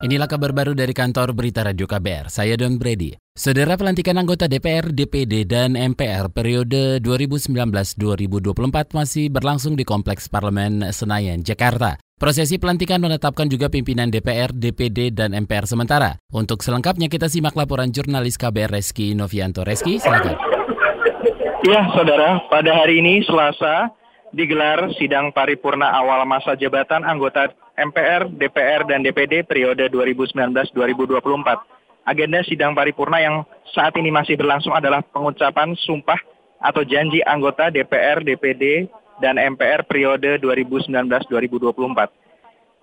Inilah kabar baru dari kantor Berita Radio KBR. Saya Don Brady. Saudara pelantikan anggota DPR, DPD, dan MPR periode 2019-2024 masih berlangsung di Kompleks Parlemen Senayan, Jakarta. Prosesi pelantikan menetapkan juga pimpinan DPR, DPD, dan MPR sementara. Untuk selengkapnya kita simak laporan jurnalis KBR Reski Novianto. Reski, silakan. Ya, saudara, pada hari ini Selasa digelar sidang paripurna awal masa jabatan anggota MPR, DPR, dan DPD periode 2019-2024. Agenda sidang paripurna yang saat ini masih berlangsung adalah pengucapan sumpah atau janji anggota DPR, DPD, dan MPR periode 2019-2024.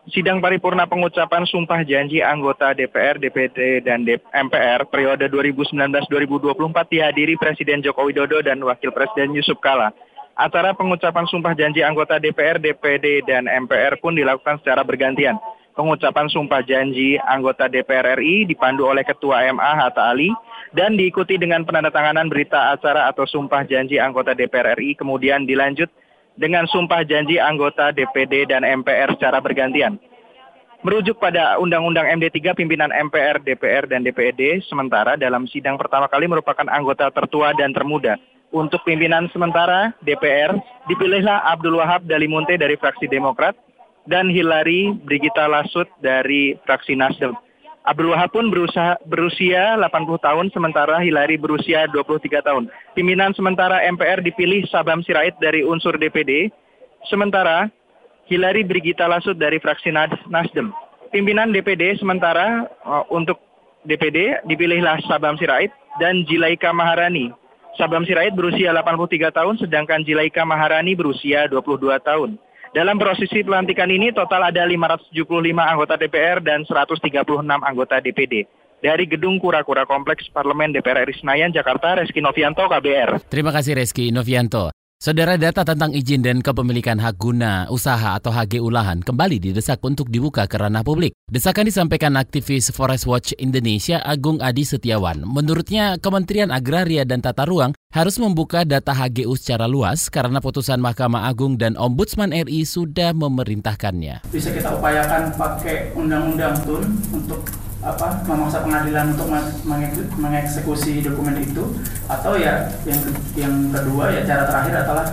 Sidang paripurna pengucapan sumpah janji anggota DPR, DPD, dan MPR periode 2019-2024 dihadiri Presiden Joko Widodo dan Wakil Presiden Yusuf Kala. Acara pengucapan sumpah janji anggota DPR, DPD, dan MPR pun dilakukan secara bergantian. Pengucapan sumpah janji anggota DPR RI dipandu oleh Ketua MA Hatta Ali dan diikuti dengan penandatanganan berita acara atau sumpah janji anggota DPR RI kemudian dilanjut dengan sumpah janji anggota DPD dan MPR secara bergantian. Merujuk pada Undang-Undang MD3 pimpinan MPR, DPR, dan DPD sementara dalam sidang pertama kali merupakan anggota tertua dan termuda untuk pimpinan sementara DPR dipilihlah Abdul Wahab Dalimunte dari fraksi Demokrat dan Hilary Brigita Lasut dari fraksi Nasdem. Abdul Wahab pun berusaha, berusia 80 tahun sementara Hilary berusia 23 tahun. Pimpinan sementara MPR dipilih Sabam Sirait dari unsur DPD, sementara Hilary Brigita Lasut dari fraksi Nasdem. Pimpinan DPD sementara uh, untuk DPD dipilihlah Sabam Sirait dan Jilaika Maharani Sabam Sirait berusia 83 tahun, sedangkan Jilaika Maharani berusia 22 tahun. Dalam prosesi pelantikan ini total ada 575 anggota DPR dan 136 anggota DPD. Dari Gedung Kura-Kura Kompleks Parlemen DPR RI Senayan, Jakarta, Reski Novianto, KBR. Terima kasih Reski Novianto. Saudara data tentang izin dan kepemilikan hak guna usaha atau HGU lahan kembali didesak untuk dibuka ke ranah publik. Desakan disampaikan aktivis Forest Watch Indonesia Agung Adi Setiawan. Menurutnya Kementerian Agraria dan Tata Ruang harus membuka data HGU secara luas karena putusan Mahkamah Agung dan Ombudsman RI sudah memerintahkannya. Bisa kita upayakan pakai undang-undang TUN untuk apa memaksa pengadilan untuk mengeksekusi dokumen itu atau ya yang yang kedua ya cara terakhir adalah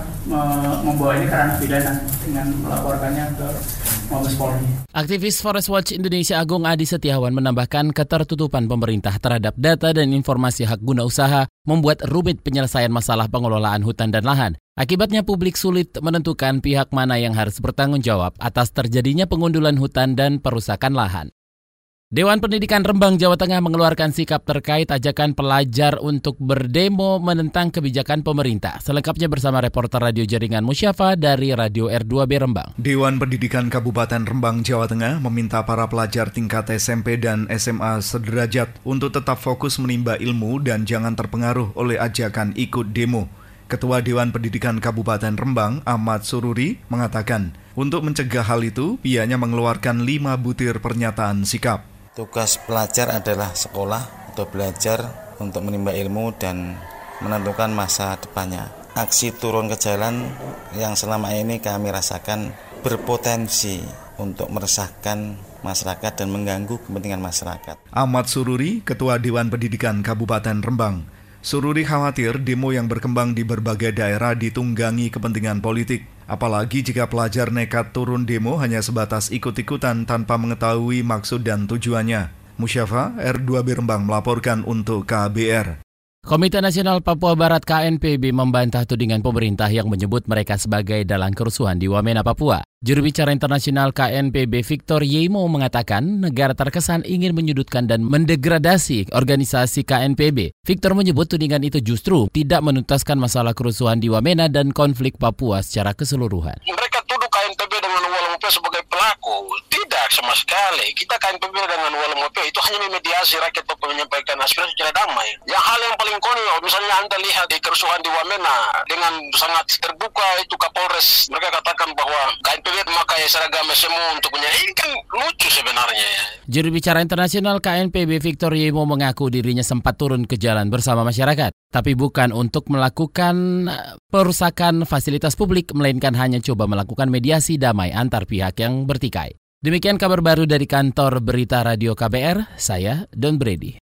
membawa ini ke ranah pidana dengan melaporkannya ke. Aktivis Forest Watch Indonesia Agung Adi Setiawan menambahkan ketertutupan pemerintah terhadap data dan informasi hak guna usaha membuat rumit penyelesaian masalah pengelolaan hutan dan lahan. Akibatnya publik sulit menentukan pihak mana yang harus bertanggung jawab atas terjadinya pengundulan hutan dan perusakan lahan. Dewan Pendidikan Rembang Jawa Tengah mengeluarkan sikap terkait ajakan pelajar untuk berdemo menentang kebijakan pemerintah. Selengkapnya bersama reporter Radio Jaringan Musyafa dari Radio R2B Rembang. Dewan Pendidikan Kabupaten Rembang Jawa Tengah meminta para pelajar tingkat SMP dan SMA sederajat untuk tetap fokus menimba ilmu dan jangan terpengaruh oleh ajakan ikut demo. Ketua Dewan Pendidikan Kabupaten Rembang, Ahmad Sururi, mengatakan, untuk mencegah hal itu, pihaknya mengeluarkan lima butir pernyataan sikap. Tugas pelajar adalah sekolah atau belajar untuk menimba ilmu dan menentukan masa depannya. Aksi turun ke jalan yang selama ini kami rasakan berpotensi untuk meresahkan masyarakat dan mengganggu kepentingan masyarakat. Ahmad Sururi, Ketua Dewan Pendidikan Kabupaten Rembang, Sururi khawatir demo yang berkembang di berbagai daerah ditunggangi kepentingan politik. Apalagi jika pelajar nekat turun demo hanya sebatas ikut-ikutan tanpa mengetahui maksud dan tujuannya. Musyafa R2B Rembang melaporkan untuk KBR. Komite Nasional Papua Barat KNPB membantah tudingan pemerintah yang menyebut mereka sebagai dalang kerusuhan di Wamena, Papua. Juru bicara internasional KNPB Victor Yemo mengatakan negara terkesan ingin menyudutkan dan mendegradasi organisasi KNPB. Victor menyebut tudingan itu justru tidak menuntaskan masalah kerusuhan di Wamena dan konflik Papua secara keseluruhan. Mereka tuduh KNPB dengan sebagai pelaku. Tidak sama sekali. Kita KNPB dengan Walamupe itu hanya memediasi rakyat Papua menyampaikan aspirasi secara damai. Yang hal yang paling konyol, misalnya Anda lihat di kerusuhan di Wamena dengan sangat terbuka itu Kapolres. Mereka katakan bahwa KNPB memakai seragam SMU untuk ini kan lucu sebenarnya ya. Juru bicara internasional KNPB Victor Yemo mengaku dirinya sempat turun ke jalan bersama masyarakat, tapi bukan untuk melakukan eh, perusakan fasilitas publik, melainkan hanya coba melakukan mediasi damai antar pihak yang bertikai. Demikian kabar baru dari kantor Berita Radio KBR, saya Don Brady.